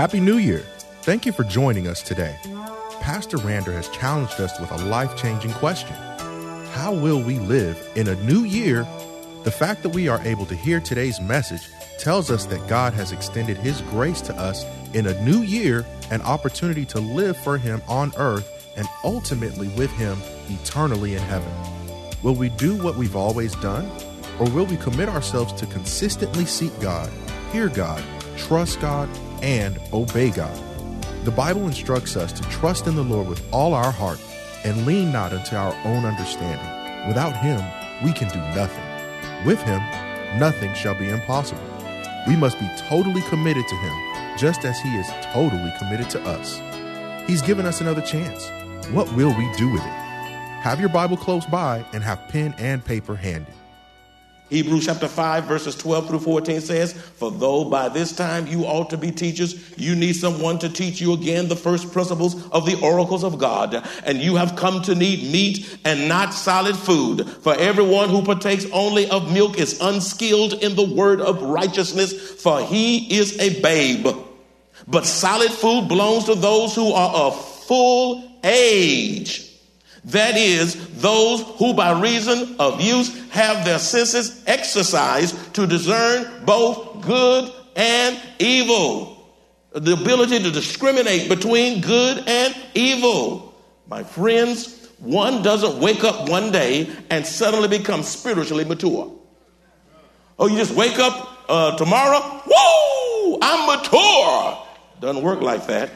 Happy New Year! Thank you for joining us today. Pastor Rander has challenged us with a life changing question How will we live in a new year? The fact that we are able to hear today's message tells us that God has extended His grace to us in a new year, an opportunity to live for Him on earth and ultimately with Him eternally in heaven. Will we do what we've always done? Or will we commit ourselves to consistently seek God, hear God, trust God, and obey God? The Bible instructs us to trust in the Lord with all our heart and lean not unto our own understanding. Without Him, we can do nothing. With Him, nothing shall be impossible. We must be totally committed to Him, just as He is totally committed to us. He's given us another chance. What will we do with it? Have your Bible close by and have pen and paper handy. Hebrews chapter 5, verses 12 through 14 says, For though by this time you ought to be teachers, you need someone to teach you again the first principles of the oracles of God. And you have come to need meat and not solid food. For everyone who partakes only of milk is unskilled in the word of righteousness, for he is a babe. But solid food belongs to those who are of full age that is, those who by reason of use have their senses exercised to discern both good and evil. The ability to discriminate between good and evil. My friends, one doesn't wake up one day and suddenly become spiritually mature. Oh, you just wake up uh, tomorrow? Whoa, I'm mature. Doesn't work like that.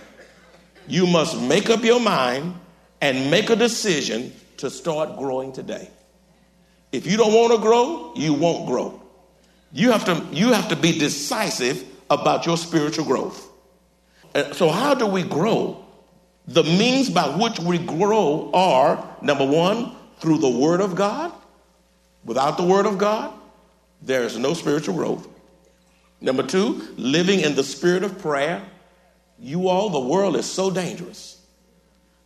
You must make up your mind and make a decision to start growing today. If you don't want to grow, you won't grow. You have to, you have to be decisive about your spiritual growth. And so, how do we grow? The means by which we grow are number one, through the Word of God. Without the Word of God, there is no spiritual growth. Number two, living in the spirit of prayer. You all, the world is so dangerous.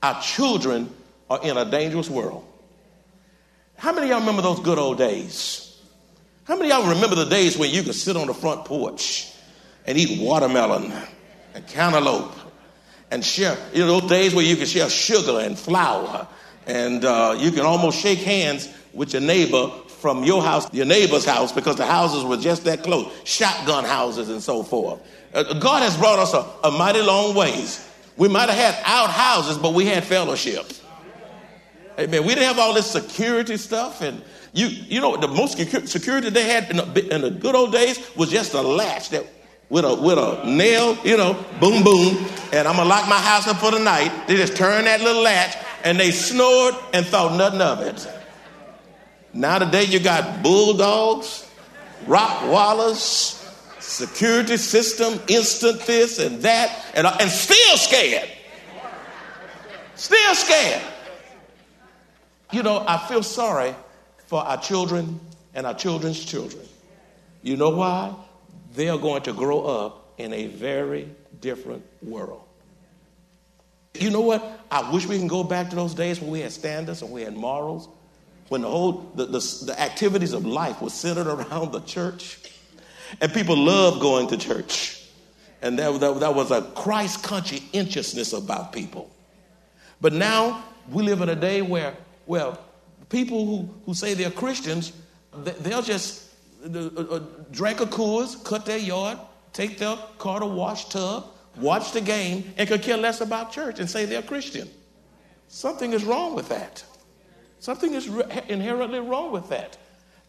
Our children are in a dangerous world. How many of y'all remember those good old days? How many of y'all remember the days when you could sit on the front porch and eat watermelon and cantaloupe and share, you know, those days where you could share sugar and flour and uh, you can almost shake hands with your neighbor from your house, your neighbor's house, because the houses were just that close, shotgun houses and so forth. Uh, God has brought us a, a mighty long ways. We might have had outhouses, but we had fellowship. Amen. We didn't have all this security stuff. And you, you know, the most security they had in the, in the good old days was just a latch that with a with a nail, you know, boom boom, and I'm gonna lock my house up for the night. They just turned that little latch and they snored and thought nothing of it. Now today you got bulldogs, Rottweilers, security system, instant this and that, and, uh, and still scared. Still scared. You know, I feel sorry for our children and our children's children. You know why? They are going to grow up in a very different world. You know what? I wish we can go back to those days when we had standards and we had morals, when the whole the, the, the activities of life was centered around the church. And people love going to church. And that, that, that was a Christ conscientiousness about people. But now we live in a day where, well, people who, who say they're Christians, they'll just uh, uh, drink a Coors, cut their yard, take their car to wash tub, watch the game, and could care less about church and say they're Christian. Something is wrong with that. Something is inherently wrong with that.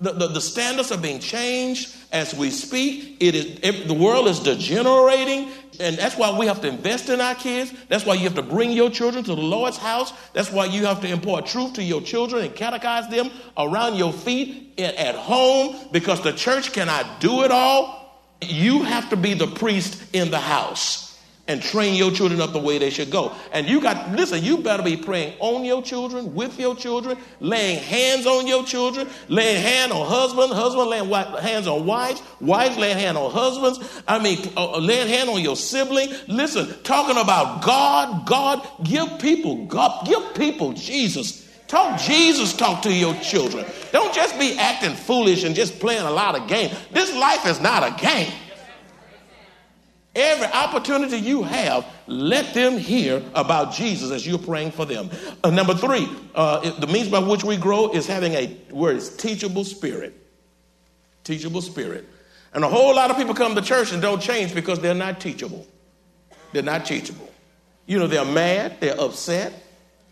The, the, the, standards are being changed as we speak. It is, it, the world is degenerating, and that's why we have to invest in our kids. That's why you have to bring your children to the Lord's house. That's why you have to impart truth to your children and catechize them around your feet at home because the church cannot do it all. You have to be the priest in the house and train your children up the way they should go. And you got, listen, you better be praying on your children, with your children, laying hands on your children, laying hand on husbands, husband laying hands on wives, wives laying hand on husbands. I mean, uh, uh, laying hand on your sibling. Listen, talking about God, God, give people, God, give people Jesus. Talk Jesus, talk to your children. Don't just be acting foolish and just playing a lot of games. This life is not a game. Every opportunity you have, let them hear about Jesus as you're praying for them. Uh, number three, uh, it, the means by which we grow is having a word is teachable spirit. Teachable spirit. And a whole lot of people come to church and don't change because they're not teachable. They're not teachable. You know, they're mad, they're upset,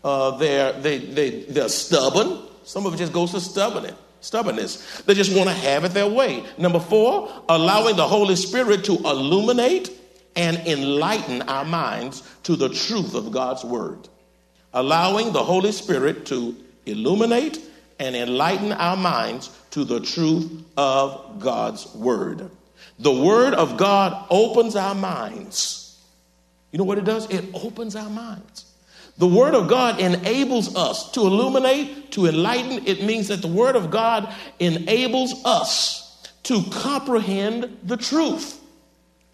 uh, they're, they, they, they're stubborn. Some of it just goes to stubbornness. Stubbornness. They just want to have it their way. Number four, allowing the Holy Spirit to illuminate and enlighten our minds to the truth of God's Word. Allowing the Holy Spirit to illuminate and enlighten our minds to the truth of God's Word. The Word of God opens our minds. You know what it does? It opens our minds. The Word of God enables us to illuminate, to enlighten. It means that the Word of God enables us to comprehend the truth.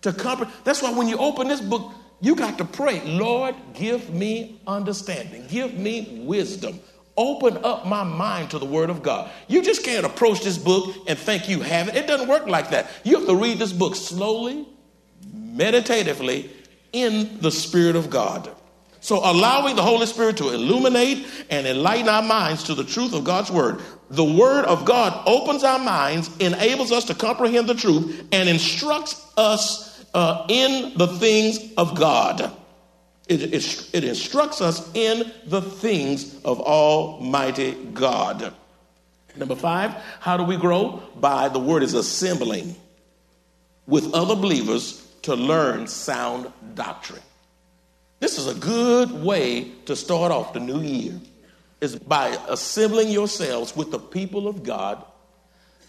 To comprehend. That's why when you open this book, you got to pray, Lord, give me understanding, give me wisdom. Open up my mind to the Word of God. You just can't approach this book and think you have it. It doesn't work like that. You have to read this book slowly, meditatively, in the Spirit of God. So, allowing the Holy Spirit to illuminate and enlighten our minds to the truth of God's Word. The Word of God opens our minds, enables us to comprehend the truth, and instructs us uh, in the things of God. It, it, it instructs us in the things of Almighty God. Number five, how do we grow? By the word is assembling with other believers to learn sound doctrine. This is a good way to start off the new year, is by assembling yourselves with the people of God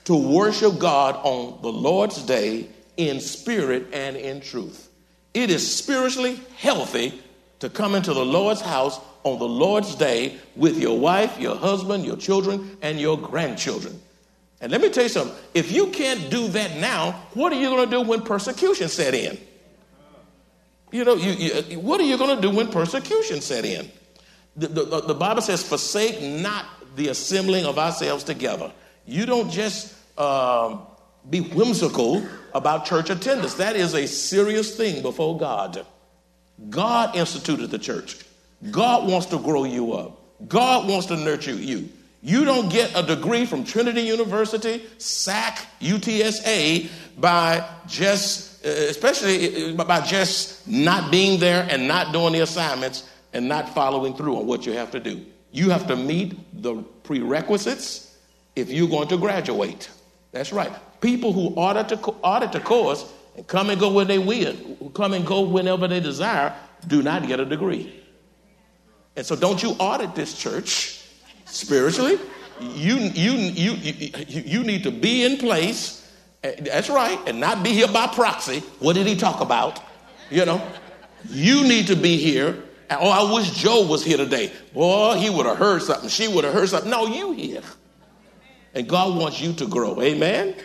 to worship God on the Lord's day in spirit and in truth. It is spiritually healthy to come into the Lord's house on the Lord's day with your wife, your husband, your children, and your grandchildren. And let me tell you something if you can't do that now, what are you going to do when persecution set in? You know, you, you, what are you going to do when persecution set in? The, the, the, Bible says, forsake not the assembling of ourselves together. You don't just um, be whimsical about church attendance. That is a serious thing before God. God instituted the church. God wants to grow you up. God wants to nurture you. You don't get a degree from Trinity University, SAC, UTSA by just uh, especially uh, by just not being there and not doing the assignments and not following through on what you have to do. You have to meet the prerequisites if you're going to graduate. That's right. People who audit the, audit the course and come and go when they will, come and go whenever they desire, do not get a degree. And so don't you audit this church spiritually. You, you, you, you, you need to be in place eh, that's right, and not be here by proxy. What did he talk about? You know, you need to be here. Oh, I wish Joe was here today. Boy, he would have heard something. She would have heard something. No, you here. And God wants you to grow. Amen.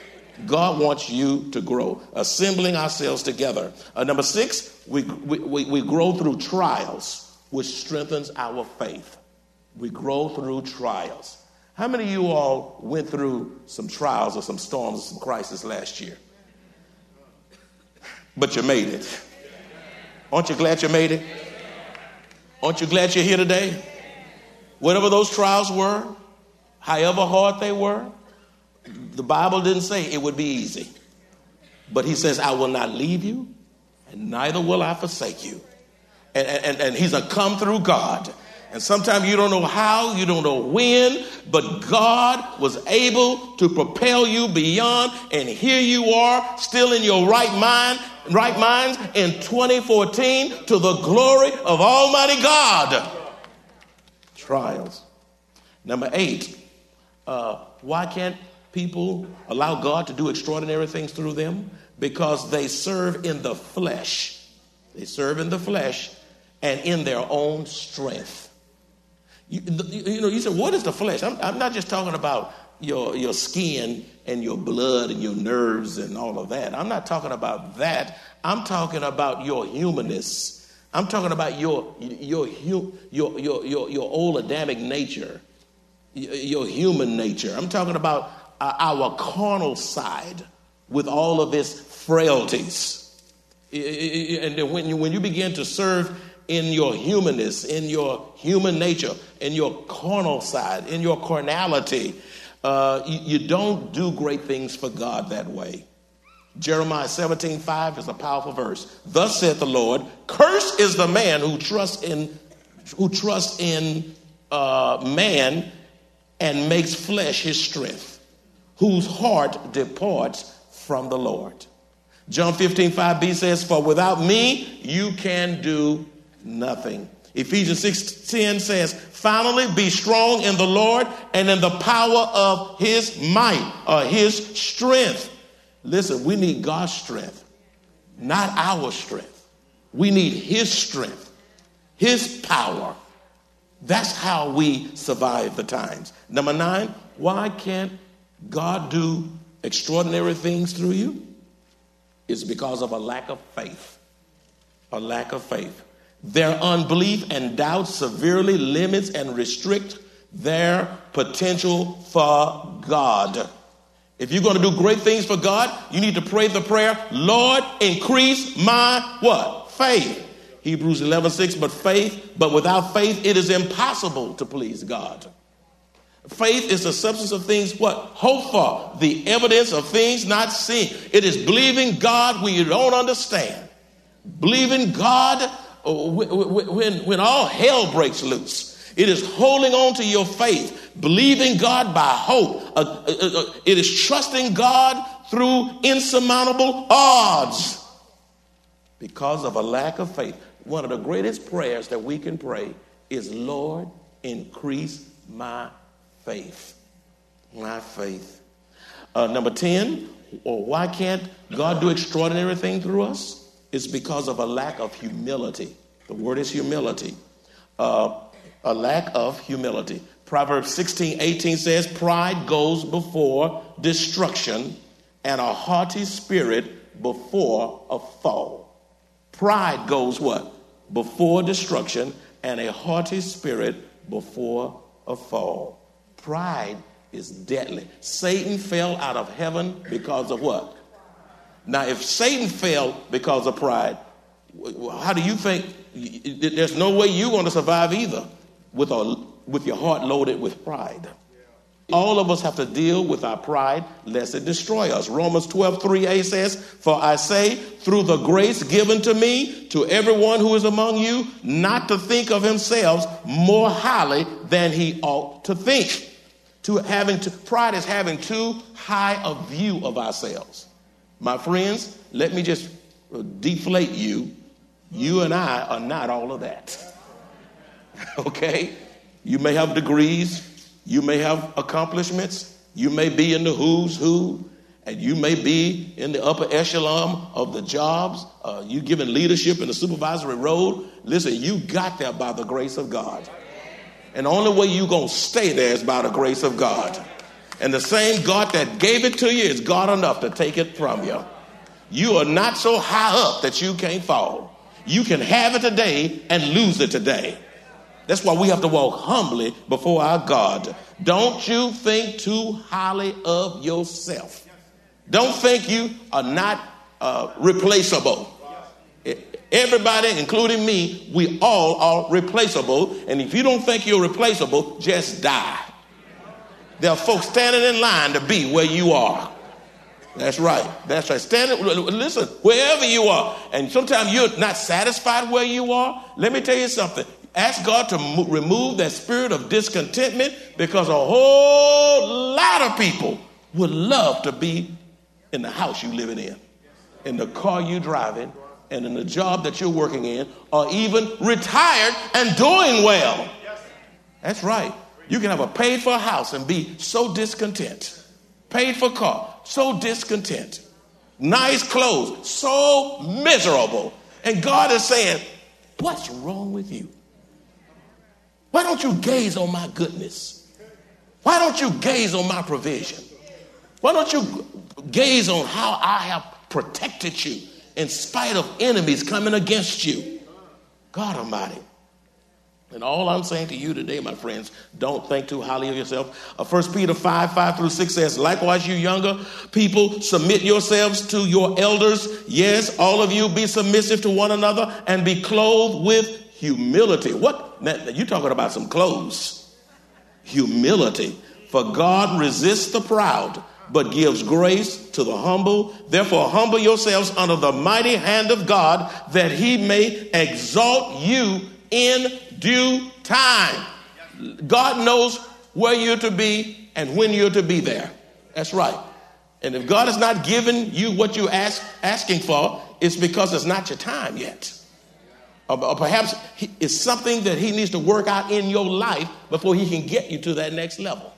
God wants you to grow. Assembling ourselves together. Uh, number six, we, we, we grow through trials, which strengthens our faith. We grow through trials. How many of you all went through some trials or some storms or some crisis last year? But you made it. Aren't you glad you made it? Aren't you glad you're here today? Whatever those trials were, however hard they were, the Bible didn't say it would be easy. But he says, I will not leave you, and neither will I forsake you. And, and, and he's a come through God. And sometimes you don't know how, you don't know when, but God was able to propel you beyond, and here you are, still in your right mind, right minds in 2014 to the glory of Almighty God. Trials. Number eight, uh, why can't people allow God to do extraordinary things through them? Because they serve in the flesh. They serve in the flesh and in their own strength. You, you know, you said, what is the flesh? I'm, I'm not just talking about your, your skin and your blood and your nerves and all of that. I'm not talking about that. I'm talking about your humanness. I'm talking about your, your, your, your, your, your old Adamic nature, your human nature. I'm talking about our carnal side with all of its frailties. And when you, when you begin to serve in your humanness, in your human nature, in your carnal side, in your carnality, uh, you, you, don't do great things for God that way. Jeremiah 17, 5 is a powerful verse. Thus saith the Lord, Cursed is the man who trusts in who trusts in uh, man and makes flesh his strength, whose heart departs from the Lord. John 15, 5b says, For without me you can do nothing. Ephesians 6 10 says, Finally, be strong in the Lord and in the power of his might or his strength. Listen, we need God's strength, not our strength. We need his strength, his power. That's how we survive the times. Number nine, why can't God do extraordinary things through you? It's because of a lack of faith. A lack of faith. Their unbelief and doubt severely limits and restrict their potential for God. If you're going to do great things for God, you need to pray the prayer, Lord, increase my what? Faith. Hebrews 11, 6, but faith, but without faith, it is impossible to please God. Faith is the substance of things what? Hope for. The evidence of things not seen. It is believing God you don't understand. Believing God when, when all hell breaks loose. It is holding on to your faith, believing God by hope. Uh, uh, uh, uh, it is trusting God through insurmountable odds because of a lack of faith. One of the greatest prayers that we can pray is, Lord, increase my faith. My faith. Uh, number 10, or why can't God do extraordinary things through us? It's because of a lack of humility. The word is humility. Uh, a lack of humility. Proverbs 16, 18 says, Pride goes before destruction, and a haughty spirit before a fall. Pride goes what? Before destruction, and a haughty spirit before a fall. Pride is deadly. Satan fell out of heaven because of what? Now, if Satan fell because of pride, how do you think? There's no way you're going to survive either with, a, with your heart loaded with pride. All of us have to deal with our pride lest it destroy us. Romans 12, 3a says, For I say, through the grace given to me, to everyone who is among you, not to think of himself more highly than he ought to think. To having to, pride is having too high a view of ourselves. My friends, let me just deflate you. You and I are not all of that. okay? You may have degrees, you may have accomplishments, you may be in the who's who, and you may be in the upper echelon of the jobs. Uh, you given leadership in the supervisory role. Listen, you got there by the grace of God. And the only way you're going to stay there is by the grace of God. And the same God that gave it to you is God enough to take it from you. You are not so high up that you can't fall. You can have it today and lose it today. That's why we have to walk humbly before our God. Don't you think too highly of yourself. Don't think you are not uh, replaceable. Everybody, including me, we all are replaceable. And if you don't think you're replaceable, just die. There are folks standing in line to be where you are. That's right. That's right. Standing, listen, wherever you are. And sometimes you're not satisfied where you are. Let me tell you something. Ask God to mo- remove that spirit of discontentment because a whole lot of people would love to be in the house you're living in, in the car you're driving, and in the job that you're working in, or even retired and doing well. That's right. You can have a paid for house and be so discontent. Paid for car, so discontent. Nice clothes, so miserable. And God is saying, What's wrong with you? Why don't you gaze on my goodness? Why don't you gaze on my provision? Why don't you gaze on how I have protected you in spite of enemies coming against you? God Almighty. And all I'm saying to you today, my friends, don't think too highly of yourself. Uh, 1 Peter 5 5 through 6 says, Likewise, you younger people, submit yourselves to your elders. Yes, all of you be submissive to one another and be clothed with humility. What? You're talking about some clothes. Humility. For God resists the proud, but gives grace to the humble. Therefore, humble yourselves under the mighty hand of God, that he may exalt you in due time. God knows where you're to be and when you're to be there. That's right. And if God has not given you what you're ask, asking for, it's because it's not your time yet. Or, or perhaps it's something that He needs to work out in your life before He can get you to that next level.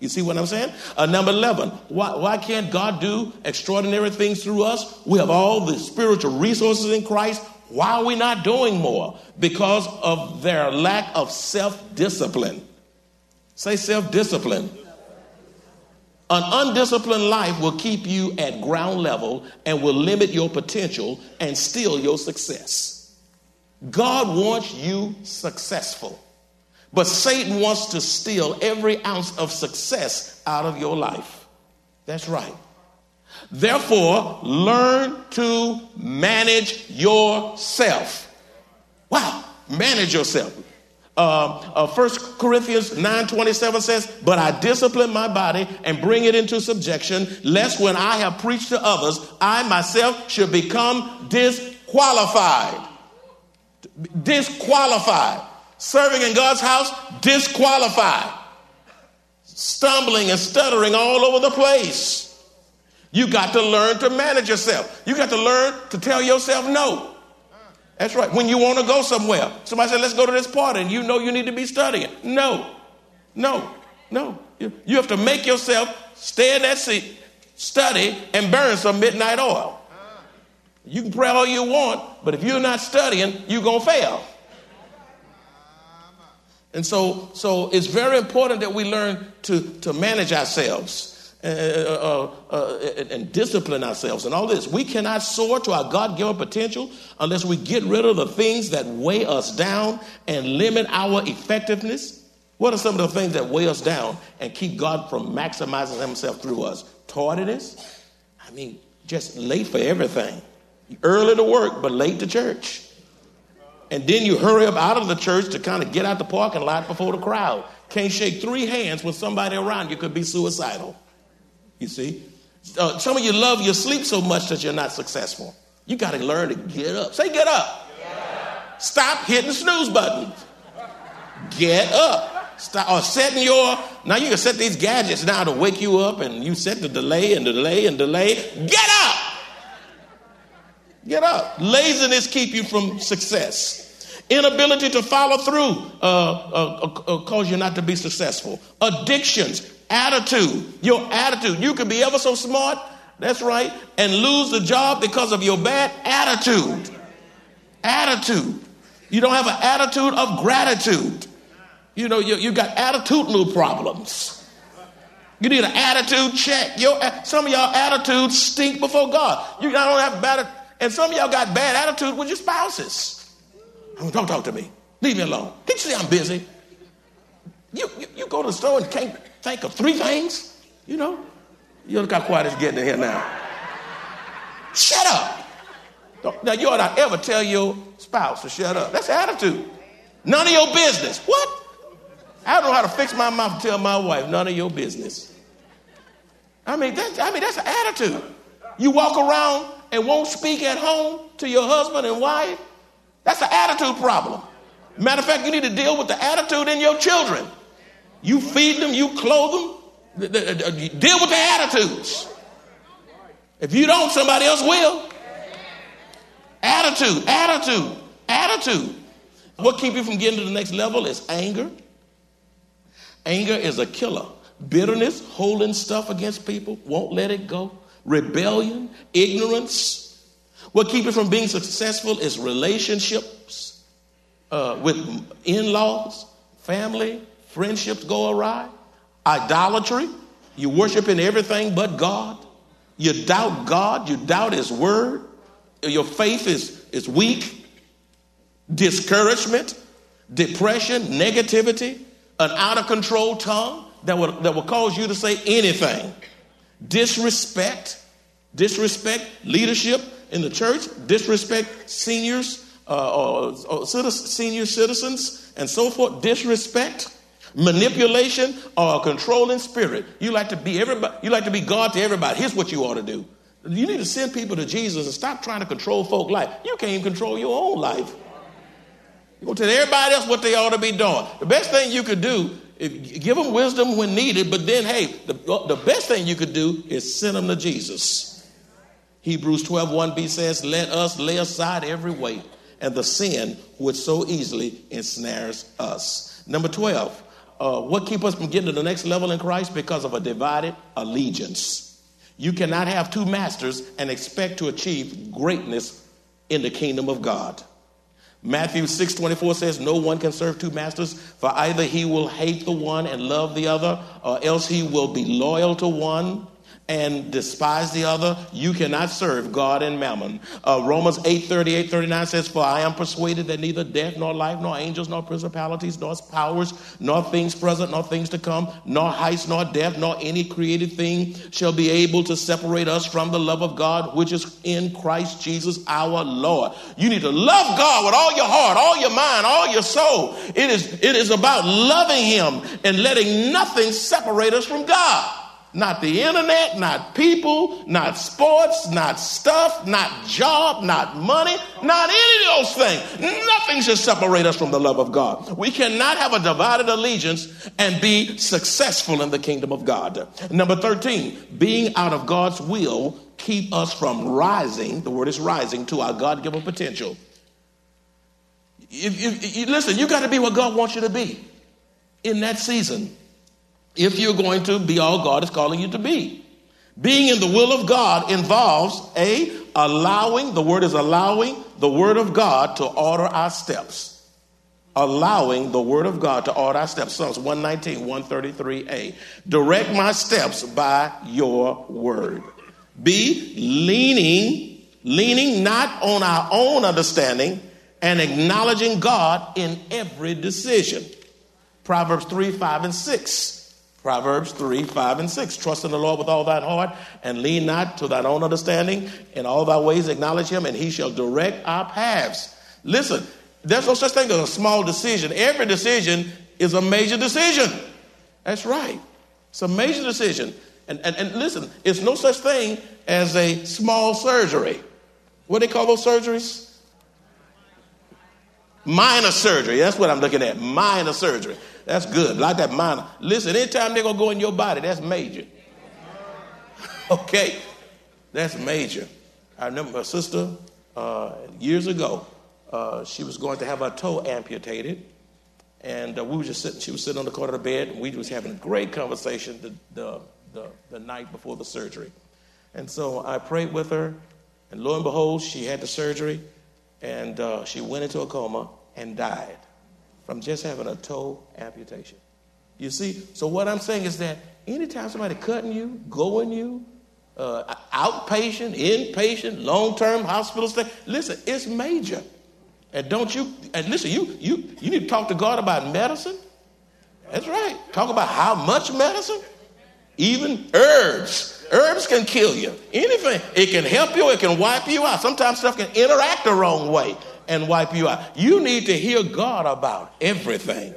You see what I'm saying? Uh, number 11, why, why can't God do extraordinary things through us? We have all the spiritual resources in Christ. Why are we not doing more? Because of their lack of self discipline. Say self discipline. An undisciplined life will keep you at ground level and will limit your potential and steal your success. God wants you successful, but Satan wants to steal every ounce of success out of your life. That's right. Therefore, learn to manage yourself. Wow, manage yourself. Uh, uh, 1 Corinthians 9.27 says, But I discipline my body and bring it into subjection, lest when I have preached to others, I myself should become disqualified. Disqualified. Serving in God's house, disqualified. Stumbling and stuttering all over the place. You got to learn to manage yourself. You got to learn to tell yourself no. That's right. When you want to go somewhere, somebody said, let's go to this party, and you know you need to be studying. No, no, no. You, have to make yourself stay in that seat, study, and burn some midnight oil. You can pray all you want, but if you're not studying, you're going to fail. And so, so it's very important that we learn to, to manage ourselves. Uh, uh, uh, and discipline ourselves and all this. We cannot soar to our God given potential unless we get rid of the things that weigh us down and limit our effectiveness. What are some of the things that weigh us down and keep God from maximizing Himself through us? Tardiness. I mean, just late for everything. Early to work, but late to church. And then you hurry up out of the church to kind of get out the parking lot before the crowd. Can't shake three hands with somebody around you could be suicidal. You see? Uh, some of you love your sleep so much that you're not successful. You got to learn to get up. Say, get up. Stop hitting snooze buttons. Get up. Stop or setting your now you can set these gadgets now to wake you up and you set the delay and delay and delay. Get up. Get up. Laziness keep you from success. Inability to follow through uh, uh, uh, cause you not to be successful. Addictions Attitude, your attitude. You can be ever so smart, that's right, and lose the job because of your bad attitude. Attitude. You don't have an attitude of gratitude. You know, you, you got attitudinal problems. You need an attitude check. Your, some of y'all attitudes stink before God. You don't have bad, and some of y'all got bad attitude with your spouses. Oh, don't talk to me. Leave me alone. Can't you see I'm busy? You, you, you go to the store and can't think of three things, you know. You look how quiet it's getting in here now. Shut up. Now, you ought not ever tell your spouse to shut up. That's attitude. None of your business. What? I don't know how to fix my mouth to tell my wife, none of your business. I mean, that's, I mean, that's an attitude. You walk around and won't speak at home to your husband and wife. That's an attitude problem. Matter of fact, you need to deal with the attitude in your children. You feed them, you clothe them. Deal with their attitudes. If you don't, somebody else will. Attitude, attitude, attitude. What keep you from getting to the next level is anger. Anger is a killer. Bitterness, holding stuff against people, won't let it go. Rebellion, ignorance. What keep you from being successful is relationships uh, with in-laws, family, Friendships go awry. Idolatry. You worship in everything but God. You doubt God. You doubt His word. Your faith is, is weak. Discouragement. depression, negativity, an out of control tongue that will, that will cause you to say anything, disrespect, disrespect leadership in the church, disrespect seniors, uh, or, or senior citizens, and so forth, disrespect manipulation or controlling spirit. You like to be everybody, you like to be God to everybody. Here's what you ought to do. You need to send people to Jesus and stop trying to control folk life. You can't even control your own life. You're going to tell everybody else what they ought to be doing. The best thing you could do is give them wisdom when needed, but then, hey, the, the best thing you could do is send them to Jesus. Hebrews 12, 1b says, Let us lay aside every weight and the sin which so easily ensnares us. Number 12, uh, what keep us from getting to the next level in Christ? Because of a divided allegiance. You cannot have two masters and expect to achieve greatness in the kingdom of God. Matthew 6 24 says, No one can serve two masters, for either he will hate the one and love the other, or else he will be loyal to one and despise the other, you cannot serve God and mammon. Uh, Romans 8 38 39 says, For I am persuaded that neither death, nor life, nor angels, nor principalities, nor powers, nor things present, nor things to come, nor heights, nor depth, nor any created thing shall be able to separate us from the love of God which is in Christ Jesus our Lord. You need to love God with all your heart, all your mind, all your soul. It is, it is about loving Him and letting nothing separate us from God. Not the internet, not people, not sports, not stuff, not job, not money, not any of those things. Nothing should separate us from the love of God. We cannot have a divided allegiance and be successful in the kingdom of God. Number 13, being out of God's will keep us from rising, the word is rising, to our God given potential. If, if, if, listen, you got to be what God wants you to be in that season if you're going to be all God is calling you to be. Being in the will of God involves a allowing, the word is allowing the word of God to order our steps. Allowing the word of God to order our steps. Psalms 119, 133a. Direct my steps by your word. B, leaning, leaning not on our own understanding and acknowledging God in every decision. Proverbs 3, 5, and 6. Proverbs 3, 5, and 6. Trust in the Lord with all thine heart and lean not to thine own understanding. In all thy ways acknowledge him, and he shall direct our paths. Listen, there's no such thing as a small decision. Every decision is a major decision. That's right. It's a major decision. And, and, and listen, it's no such thing as a small surgery. What do they call those surgeries? Minor surgery. That's what I'm looking at. Minor surgery. That's good. Like that minor. Listen, anytime they're going to go in your body, that's major. okay? That's major. I remember my sister uh, years ago, uh, she was going to have her toe amputated. And uh, we were just sitting, she was sitting on the corner of the bed, and we was having a great conversation the, the, the, the night before the surgery. And so I prayed with her, and lo and behold, she had the surgery, and uh, she went into a coma and died from just having a toe amputation. You see? So what I'm saying is that anytime somebody cutting you, going you, uh, outpatient, inpatient, long-term hospital stay, listen, it's major. And don't you, and listen, you, you, you need to talk to God about medicine. That's right. Talk about how much medicine. Even herbs. Herbs can kill you. Anything. It can help you, it can wipe you out. Sometimes stuff can interact the wrong way and wipe you out. You need to hear God about everything.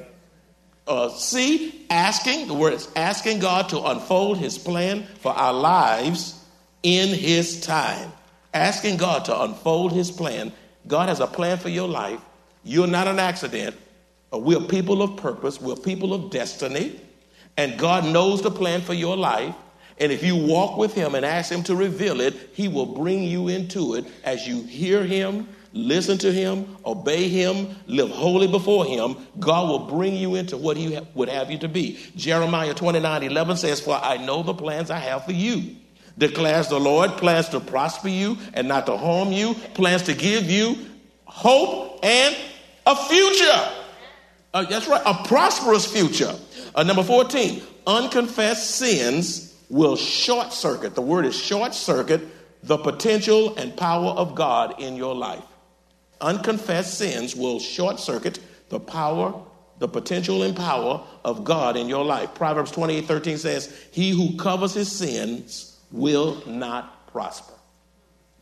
Uh, see, asking, the word is asking God to unfold his plan for our lives in his time. Asking God to unfold his plan. God has a plan for your life. You're not an accident. Uh, we're people of purpose. We're people of destiny. And God knows the plan for your life. And if you walk with him and ask him to reveal it, he will bring you into it as you hear him listen to him, obey him, live holy before him, God will bring you into what he would have you to be. Jeremiah 29 11 says, For I know the plans I have for you, declares the Lord, plans to prosper you and not to harm you, plans to give you hope and a future. Uh, that's right, a prosperous future. Uh, number 14, unconfessed sins will short circuit. The word is short circuit the potential and power of God in your life unconfessed sins will short circuit the power, the potential and power of God in your life. Proverbs 28 13 says, He who covers his sins will not prosper.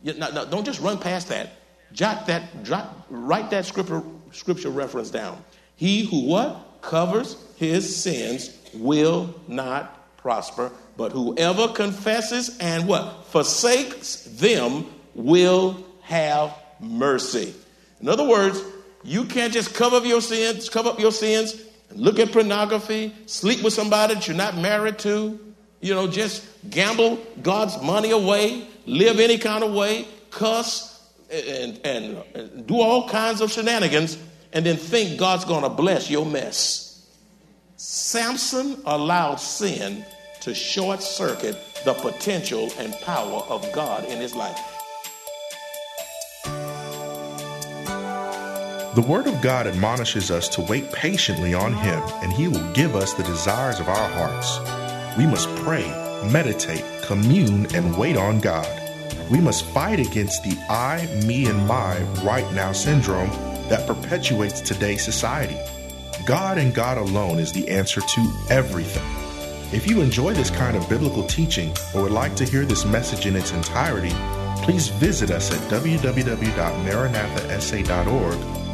don't just run past that. Jot that, jot, write that scripture, scripture reference down. He who what? Covers his sins will not prosper, but whoever confesses and what? Forsakes them will have mercy. In other words, you can't just cover up your sins, cover up your sins, look at pornography, sleep with somebody that you're not married to, you know, just gamble God's money away, live any kind of way, cuss, and, and, and do all kinds of shenanigans, and then think God's going to bless your mess. Samson allowed sin to short circuit the potential and power of God in his life. The Word of God admonishes us to wait patiently on Him, and He will give us the desires of our hearts. We must pray, meditate, commune, and wait on God. We must fight against the I, me, and my right now syndrome that perpetuates today's society. God and God alone is the answer to everything. If you enjoy this kind of biblical teaching or would like to hear this message in its entirety, please visit us at www.maranathasa.org